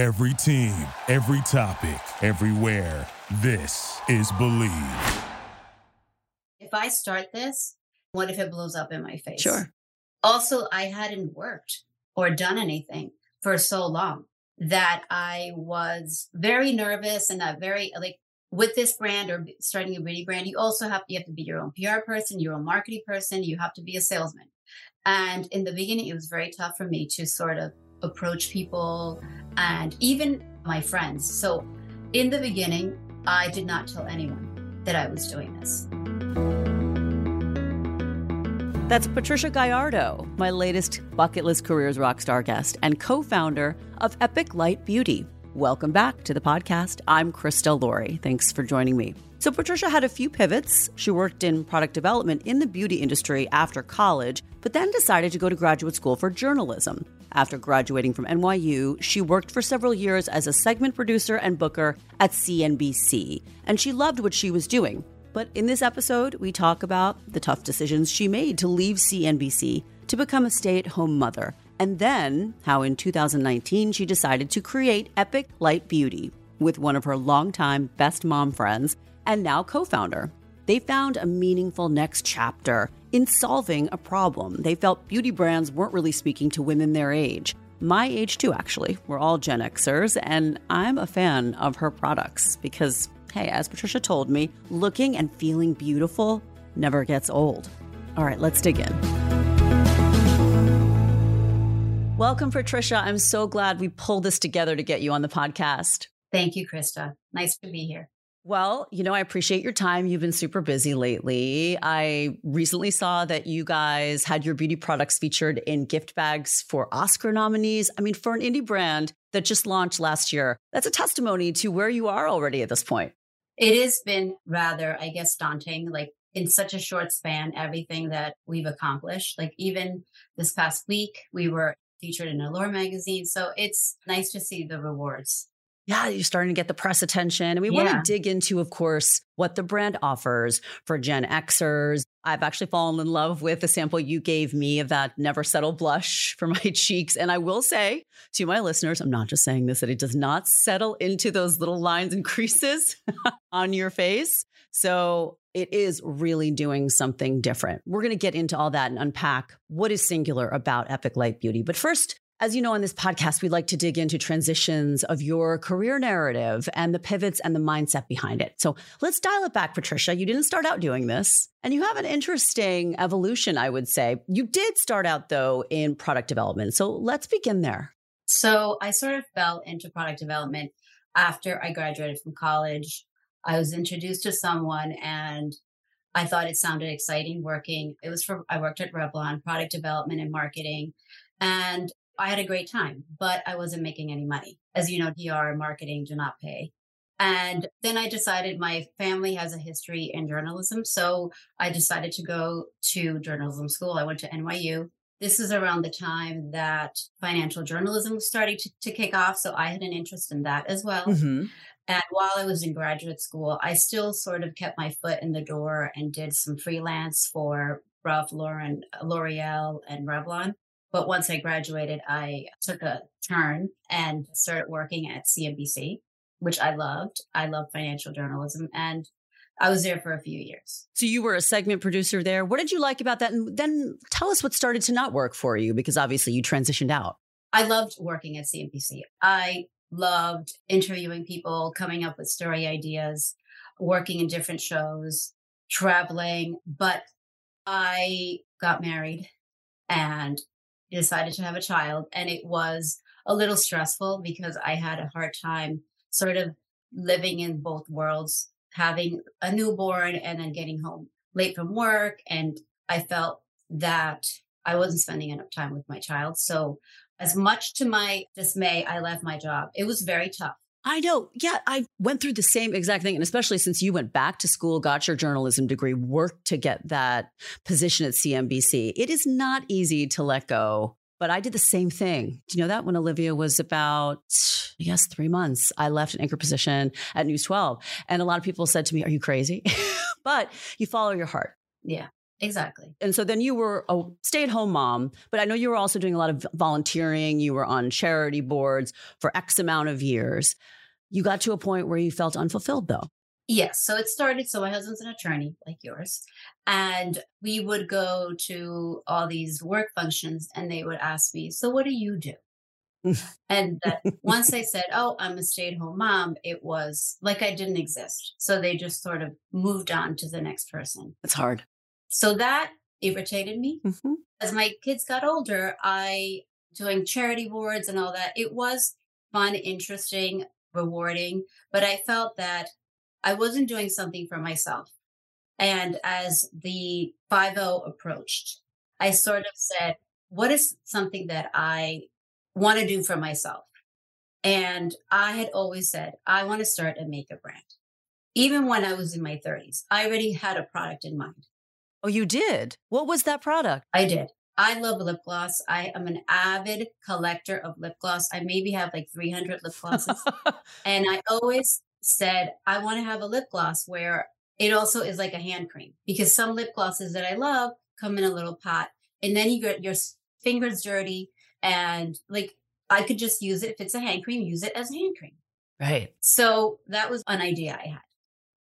Every team, every topic, everywhere. This is Bleav. If I start this, what if it blows up in my face? Sure. Also, I hadn't worked or done anything for so long that I was very nervous and not very like with this brand or starting a beauty brand, you also have you have to be your own PR person, your own marketing person, you have to be a salesman. And in the beginning, it was very tough for me to sort of approach people and even my friends. So in the beginning, I did not tell anyone that I was doing this. That's Patricia Gallardo, my latest bucket list careers rockstar guest and co founder of Epic Light Beauty. Welcome back to the podcast. I'm Krista Laurie. Thanks for joining me. So, Patricia had a few pivots. She worked in product development in the beauty industry after college, but then decided to go to graduate school for journalism. After graduating from NYU, she worked for several years as a segment producer and booker at CNBC, and she loved what she was doing. But in this episode, we talk about the tough decisions she made to leave CNBC to become a stay at home mother, and then how in 2019 she decided to create Epic Light Beauty with one of her longtime best mom friends and now co founder. They found a meaningful next chapter in solving a problem. They felt beauty brands weren't really speaking to women their age. My age, too, actually. We're all Gen Xers, and I'm a fan of her products because Hey, as Patricia told me, looking and feeling beautiful never gets old. All right, let's dig in. Welcome, Patricia. I'm so glad we pulled this together to get you on the podcast. Thank you, Krista. Nice to be here. Well, you know, I appreciate your time. You've been super busy lately. I recently saw that you guys had your beauty products featured in gift bags for Oscar nominees. I mean, for an indie brand that just launched last year, that's a testimony to where you are already at this point it has been rather, I guess, daunting. Like in such a short span, everything that we've accomplished. Like even this past week, we were featured in Allure magazine. So it's nice to see the rewards yeah, you're starting to get the press attention. And we yeah. want to dig into, of course, what the brand offers for Gen Xers. I've actually fallen in love with the sample you gave me of that never settle blush for my cheeks. And I will say to my listeners, I'm not just saying this, that it does not settle into those little lines and creases on your face. So it is really doing something different. We're going to get into all that and unpack what is singular about Epic Light Beauty. But first, as you know, on this podcast, we like to dig into transitions of your career narrative and the pivots and the mindset behind it. So let's dial it back, Patricia. You didn't start out doing this, and you have an interesting evolution, I would say. You did start out, though, in product development. So let's begin there. So I sort of fell into product development after I graduated from college. I was introduced to someone and I thought it sounded exciting working. It was for, I worked at Revlon, product development and marketing. And I had a great time, but I wasn't making any money. As you know, PR and marketing do not pay. And then I decided my family has a history in journalism. So I decided to go to journalism school. I went to NYU. This is around the time that financial journalism was starting to, to kick off. So I had an interest in that as well. Mm-hmm. And while I was in graduate school, I still sort of kept my foot in the door and did some freelance for Ralph Lauren, L'Oreal, and Revlon. But once I graduated, I took a turn and started working at CNBC, which I loved. I love financial journalism and I was there for a few years. So you were a segment producer there. What did you like about that? And then tell us what started to not work for you because obviously you transitioned out. I loved working at CNBC. I loved interviewing people, coming up with story ideas, working in different shows, traveling, but I got married and decided to have a child. And it was a little stressful because I had a hard time sort of living in both worlds, having a newborn and then getting home late from work. And I felt that I wasn't spending enough time with my child. So, as much to my dismay, I left my job. It was very tough. I know. Yeah, I went through the same exact thing. And especially since you went back to school, got your journalism degree, worked to get that position at CNBC, it is not easy to let go. But I did the same thing. Do you know that when Olivia was about, I guess, three months, I left an anchor position at News 12. And a lot of people said to me, Are you crazy? but you follow your heart. Yeah. Exactly. And so then you were a stay at home mom, but I know you were also doing a lot of volunteering. You were on charity boards for X amount of years. You got to a point where you felt unfulfilled though. Yes. So it started. So my husband's an attorney like yours. And we would go to all these work functions and they would ask me, So what do you do? and that once I said, Oh, I'm a stay at home mom, it was like I didn't exist. So they just sort of moved on to the next person. It's hard. So that irritated me. Mm-hmm. As my kids got older, I doing charity boards and all that. It was fun, interesting, rewarding, but I felt that I wasn't doing something for myself. And as the 5 approached, I sort of said, what is something that I want to do for myself? And I had always said, I want to start a makeup brand. Even when I was in my 30s, I already had a product in mind. Oh, you did? What was that product? I did. I love lip gloss. I am an avid collector of lip gloss. I maybe have like 300 lip glosses. and I always said, I want to have a lip gloss where it also is like a hand cream because some lip glosses that I love come in a little pot and then you get your fingers dirty and like I could just use it if it's a hand cream, use it as a hand cream. Right. So that was an idea I had.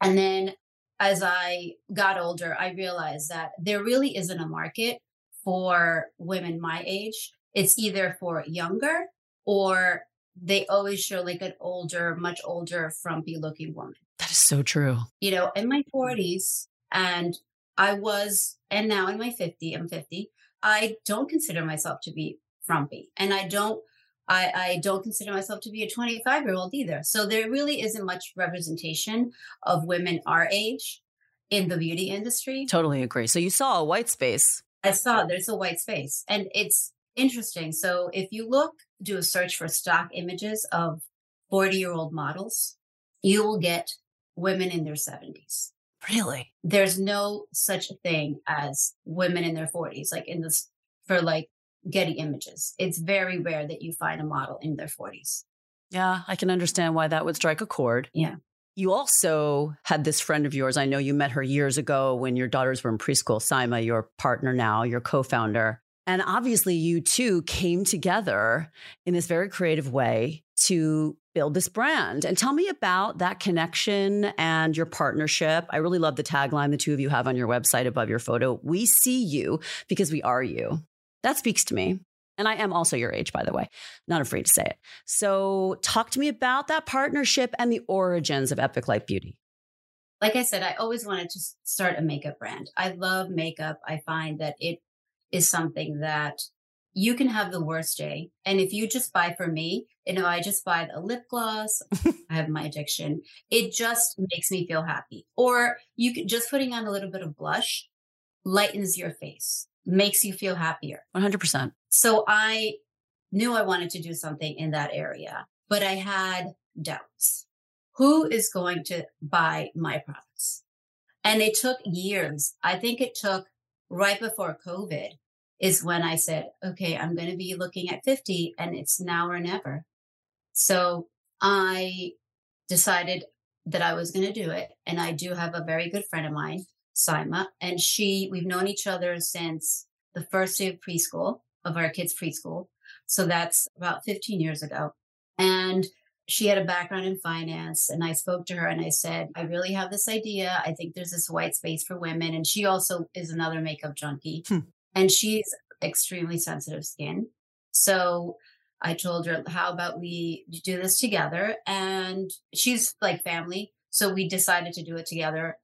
And then as I got older, I realized that there really isn't a market for women my age. It's either for younger or they always show like an older, much older, frumpy looking woman. That is so true. You know, in my 40s, and I was, and now in my 50, I'm 50, I don't consider myself to be frumpy. And I don't, I, I don't consider myself to be a 25 year old either. So there really isn't much representation of women our age in the beauty industry. Totally agree. So you saw a white space. I saw there's a white space. And it's interesting. So if you look, do a search for stock images of 40 year old models, you will get women in their 70s. Really? There's no such thing as women in their 40s, like in this for like Getty images. It's very rare that you find a model in their 40s. Yeah, I can understand why that would strike a chord. Yeah. You also had this friend of yours. I know you met her years ago when your daughters were in preschool. Saima, your partner now, your co founder. And obviously, you two came together in this very creative way to build this brand. And tell me about that connection and your partnership. I really love the tagline the two of you have on your website above your photo. We see you because we are you. That speaks to me. And I am also your age, by the way, not afraid to say it. So, talk to me about that partnership and the origins of Epic Light Beauty. Like I said, I always wanted to start a makeup brand. I love makeup. I find that it is something that you can have the worst day. And if you just buy for me, you know, I just buy a lip gloss, I have my addiction. It just makes me feel happy. Or you can just putting on a little bit of blush lightens your face, makes you feel happier. 100%. So I knew I wanted to do something in that area, but I had doubts. Who is going to buy my products? And it took years. I think it took right before COVID is when I said, okay, I'm going to be looking at 50 and it's now or never. So I decided that I was going to do it. And I do have a very good friend of mine, Saima, and she, we've known each other since the first day of preschool, of our kids' preschool. So that's about 15 years ago. And she had a background in finance. And I spoke to her and I said, I really have this idea. I think there's this white space for women. And she also is another makeup junkie. Hmm. And she's extremely sensitive skin. So I told her, how about we do this together? And she's like family. So we decided to do it together.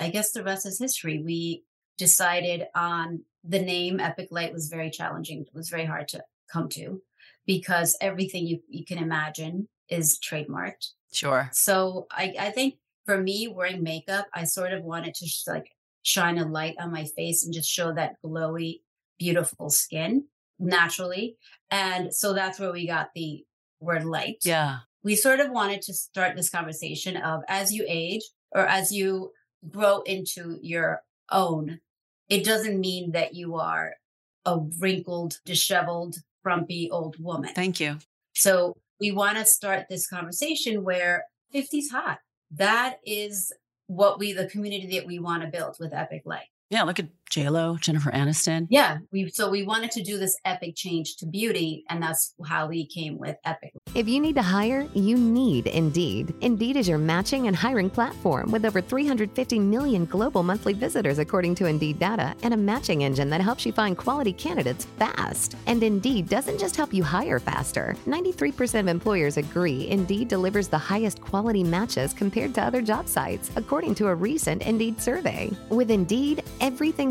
I guess the rest is history. We decided on the name Epic Light was very challenging. It was very hard to come to because everything you, you can imagine is trademarked. Sure. So I, I think for me, wearing makeup, I sort of wanted to sh- like shine a light on my face and just show that glowy, beautiful skin naturally. And so that's where we got the word light. Yeah. We sort of wanted to start this conversation of as you age or as you grow into your own, it doesn't mean that you are a wrinkled, disheveled, frumpy old woman. Thank you. So we want to start this conversation where 50's hot. That is what we, the community that we want to build with Epic Light. Yeah, look at J Lo, Jennifer Aniston. Yeah, we so we wanted to do this epic change to beauty, and that's how we came with Epic. If you need to hire, you need Indeed. Indeed is your matching and hiring platform with over 350 million global monthly visitors, according to Indeed data, and a matching engine that helps you find quality candidates fast. And Indeed doesn't just help you hire faster. 93% of employers agree Indeed delivers the highest quality matches compared to other job sites, according to a recent Indeed survey. With Indeed, everything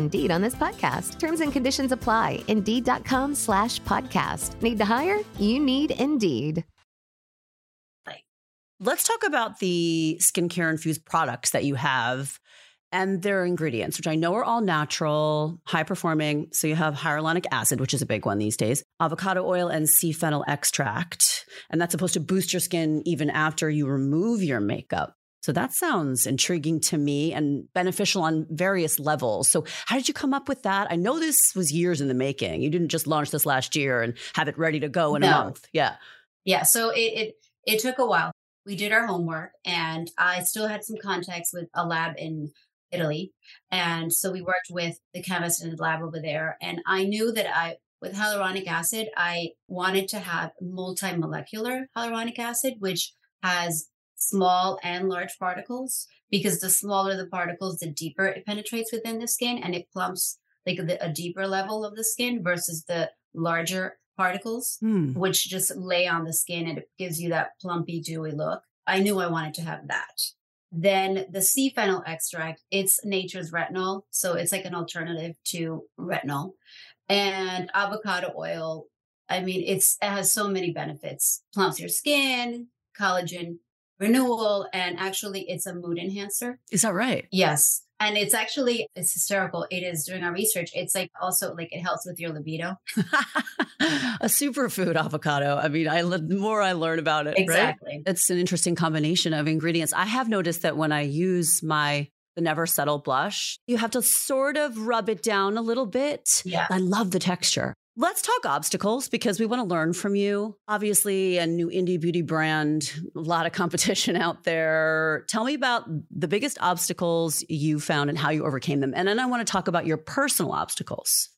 Indeed on this podcast. Terms and conditions apply. Indeed.com slash podcast. Need to hire? You need Indeed. Let's talk about the skincare infused products that you have and their ingredients, which I know are all natural, high performing. So you have hyaluronic acid, which is a big one these days, avocado oil, and sea fennel extract. And that's supposed to boost your skin even after you remove your makeup. So that sounds intriguing to me and beneficial on various levels. So, how did you come up with that? I know this was years in the making. You didn't just launch this last year and have it ready to go in No. a month. Yeah. Yeah, so it, it it took a while. We did our homework, and I still had some contacts with a lab in Italy, and so we worked with the chemist in the lab over there. And I knew that I, with hyaluronic acid, I wanted to have multi-molecular hyaluronic acid, which has small and large particles. Because the smaller the particles, the deeper it penetrates within the skin, and it plumps like the, a deeper level of the skin versus the larger particles Hmm. which just lay on the skin and it gives you that plumpy, dewy look. I knew I wanted to have that. Then the sea fennel extract, it's nature's retinol. So it's like an alternative to retinol. And avocado oil, I mean, it's it has so many benefits. Plumps your skin, collagen renewal, and actually it's a mood enhancer. Is that right? Yes. And it's actually it's hysterical. It is doing our research, it's like also like it helps with your libido. a superfood avocado. I mean, I the more I learn about it, right? Exactly. It's an interesting combination of ingredients. I have noticed that when I use my the Never Settle blush, you have to sort of rub it down a little bit. Yeah. I love the texture. Let's talk obstacles because we want to learn from you. Obviously, a new indie beauty brand, a lot of competition out there. Tell me about the biggest obstacles you found and how you overcame them. And then I want to talk about your personal obstacles.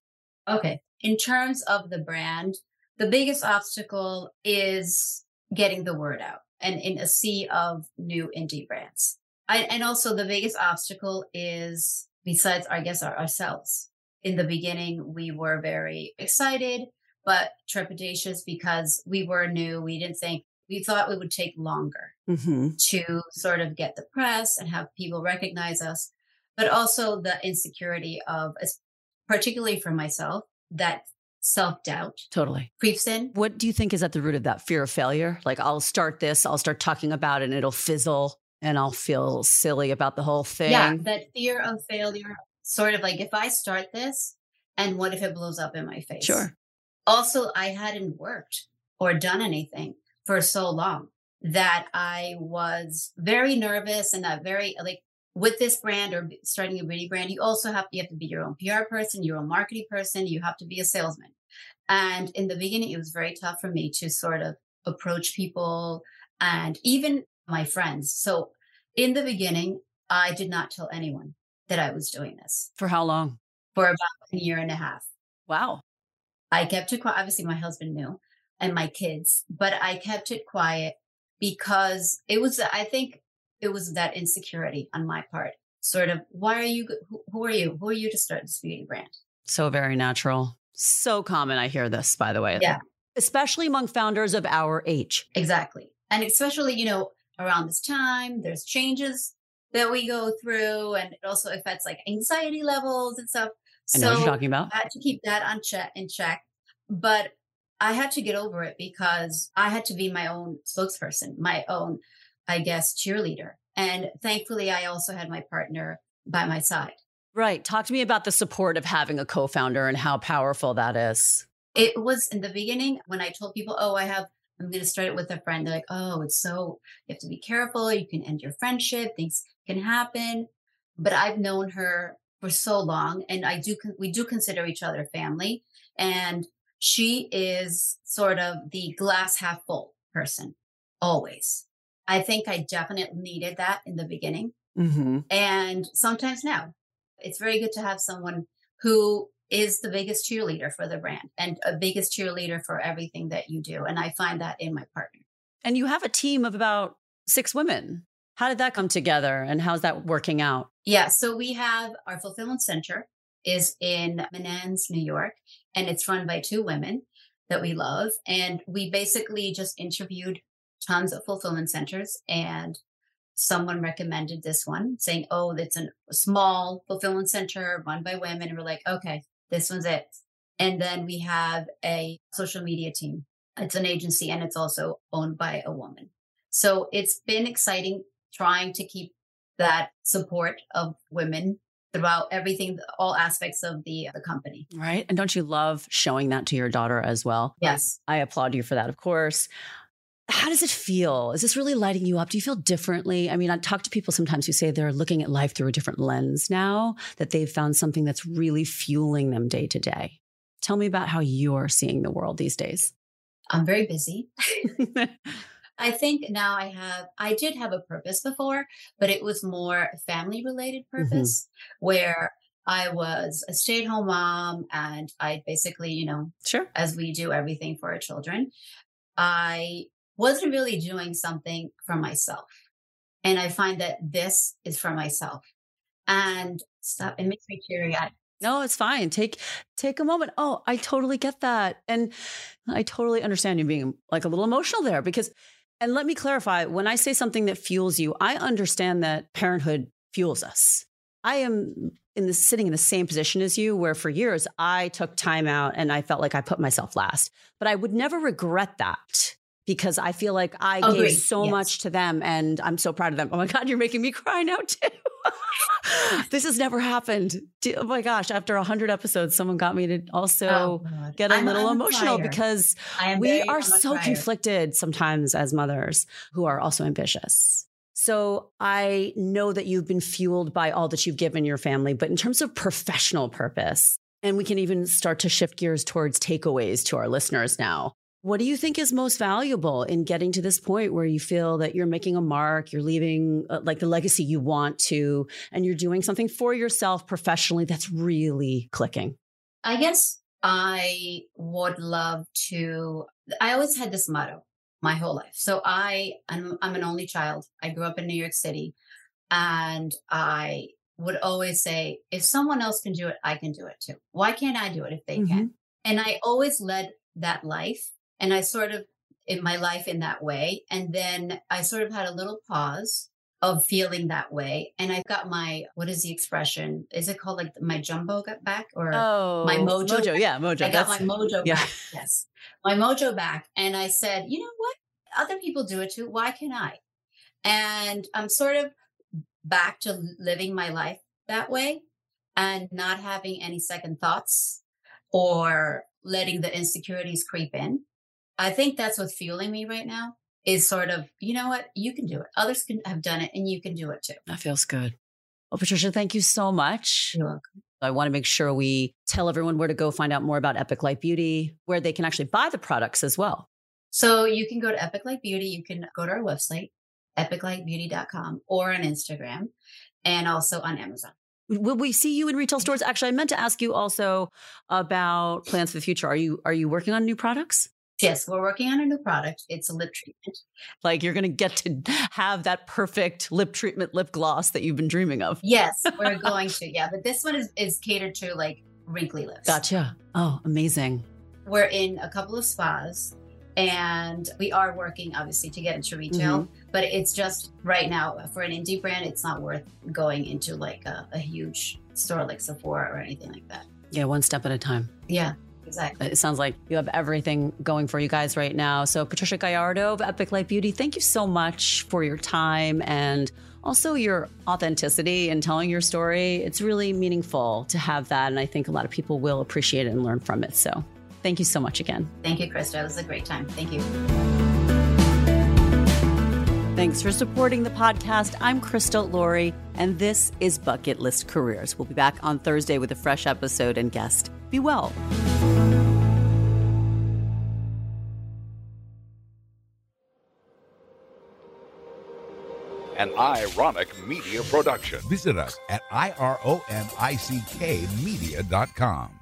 Okay. In terms of the brand, the biggest obstacle is getting the word out and in a sea of new indie brands. I, and also the biggest obstacle is besides, I guess, our, ourselves. In the beginning, we were very excited, but trepidatious because we were new. We didn't think, we thought it would take longer Mm-hmm. to sort of get the press and have people recognize us, but also the insecurity of, particularly for myself, that self doubt Totally. creeps in. What do you think is at the root of that fear of failure? Like, I'll start this, I'll start talking about it, and it'll fizzle, and I'll feel silly about the whole thing. Yeah, that fear of failure, sort of like if I start this, and what if it blows up in my face? Sure. Also, I hadn't worked or done anything for so long that I was very nervous and that very like with this brand or starting a beauty brand, you also have you have to be your own PR person, your own marketing person, you have to be a salesman. And in the beginning, it was very tough for me to sort of approach people and even my friends. So in the beginning, I did not tell anyone that I was doing this For how long? for about a year and a half. Wow. I kept it quiet. Obviously, my husband knew and my kids, but I kept it quiet because it was, I think it was that insecurity on my part. Sort of, why are you, who, who are you? Who are you to start this beauty brand? So very natural. So common. I hear this, by the way. Yeah. Especially among founders of our age. Exactly. And especially, you know, around this time, there's changes that we go through and it also affects like anxiety levels and stuff. So, I know what you're talking about. I had to keep that on check in check. But I had to get over it because I had to be my own spokesperson, my own, I guess, cheerleader. And thankfully I also had my partner by my side Right. Talk to me about the support of having a co founder and how powerful that is. It was in the beginning when I told people, oh, I have, I'm going to start it with a friend. They're like, oh, it's so, you have to be careful. You can end your friendship. Things can happen. But I've known her for so long and I do, we do consider each other family. And she is sort of the glass half full person, always. I think I definitely needed that in the beginning. Mm-hmm. And sometimes now it's very good to have someone who is the biggest cheerleader for the brand and a biggest cheerleader for everything that you do. And I find that in my partner. And you have a team of about six women. How did that come together and how's that working out? Yeah. So we have our fulfillment center is in Menands, New York, and it's run by two women that we love. And we basically just interviewed tons of fulfillment centers and someone recommended this one saying, Oh, it's a small fulfillment center run by women. And we're like, okay, this one's it. And then we have a social media team. It's an agency and it's also owned by a woman. So it's been exciting trying to keep that support of women throughout everything, all aspects of the, the company. Right. And don't you love showing that to your daughter as well? Yes. I applaud you for that, of course how does it feel? Is this really lighting you up? Do you feel differently? I mean, I talk to people sometimes who say they're looking at life through a different lens now, that they've found something that's really fueling them day to day. Tell me about how you're seeing the world these days. I'm very busy. I think now I have, I did have a purpose before, but it was more family related mm-hmm. purpose mm-hmm. where I was a stay at home mom and I basically, you know, sure, as we do everything for our children. I wasn't really doing something for myself. And I find that this is for myself. And stop, it makes me teary. No, it's fine. Take take a moment. Oh, I totally get that. And I totally understand you being like a little emotional there because and let me clarify, when I say something that fuels you, I understand that parenthood fuels us. I am in the sitting in the same position as you where for years I took time out and I felt like I put myself last. But I would never regret that because I feel like I Agreed. gave so yes. much to them and I'm so proud of them. Oh my God, you're making me cry now too. this has never happened. Oh my gosh, after 100 episodes, someone got me to also oh get a I'm little emotional because we are so conflicted sometimes as mothers who are also ambitious. So I know that you've been fueled by all that you've given your family, but in terms of professional purpose, and we can even start to shift gears towards takeaways to our listeners now. What do you think is most valuable in getting to this point where you feel that you're making a mark, you're leaving uh, like the legacy you want to, and you're doing something for yourself professionally that's really clicking? I guess I would love to. I always had this motto my whole life. So I, I'm, I'm an only child. I grew up in New York City, and I would always say, if someone else can do it, I can do it too. Why can't I do it if they mm-hmm. can? And I always led that life and I sort of in my life in that way. And then I sort of had a little pause of feeling that way. And I got my, what is the expression? Is it called like my jumbo got back or oh, my mojo? Mojo, yeah, mojo. I got my mojo yeah. back. Yes. My mojo back. And I said, you know what? Other people do it too. Why can't I? And I'm sort of back to living my life that way and not having any second thoughts or letting the insecurities creep in. I think that's what's fueling me right now is sort of, you know what, you can do it. Others can have done it and you can do it too. That feels good. Well, Patricia, thank you so much. You're welcome. I want to make sure we tell everyone where to go find out more about Epic Light Beauty, where they can actually buy the products as well. So you can go to Epic Light Beauty. You can go to our website, epiclightbeauty.com, or on Instagram and also on Amazon. Will we see you in retail stores? Actually, I meant to ask you also about plans for the future. Are you are you working on new products? Yes, we're working on a new product. It's a lip treatment. Like you're going to get to have that perfect lip treatment lip gloss that you've been dreaming of. Yes, we're going to. Yeah, but this one is, is catered to like wrinkly lips. Gotcha. Oh, amazing. We're in a couple of spas and we are working obviously to get into retail, mm-hmm. but it's just right now for an indie brand, it's not worth going into like a, a huge store like Sephora or anything like that. Yeah, one step at a time. Yeah exactly. It sounds like you have everything going for you guys right now. So, Patricia Gallardo of Epic Light Beauty, thank you so much for your time and also your authenticity in telling your story. It's really meaningful to have that. And I think a lot of people will appreciate it and learn from it. So, thank you so much again. Thank you, Krista. It was a great time. Thank you. Thanks for supporting the podcast. I'm Krista Laurie, and this is Bucket List Careers. We'll be back on Thursday with a fresh episode and guest. Be well. An ironic media production. Visit us at ironickmedia.com.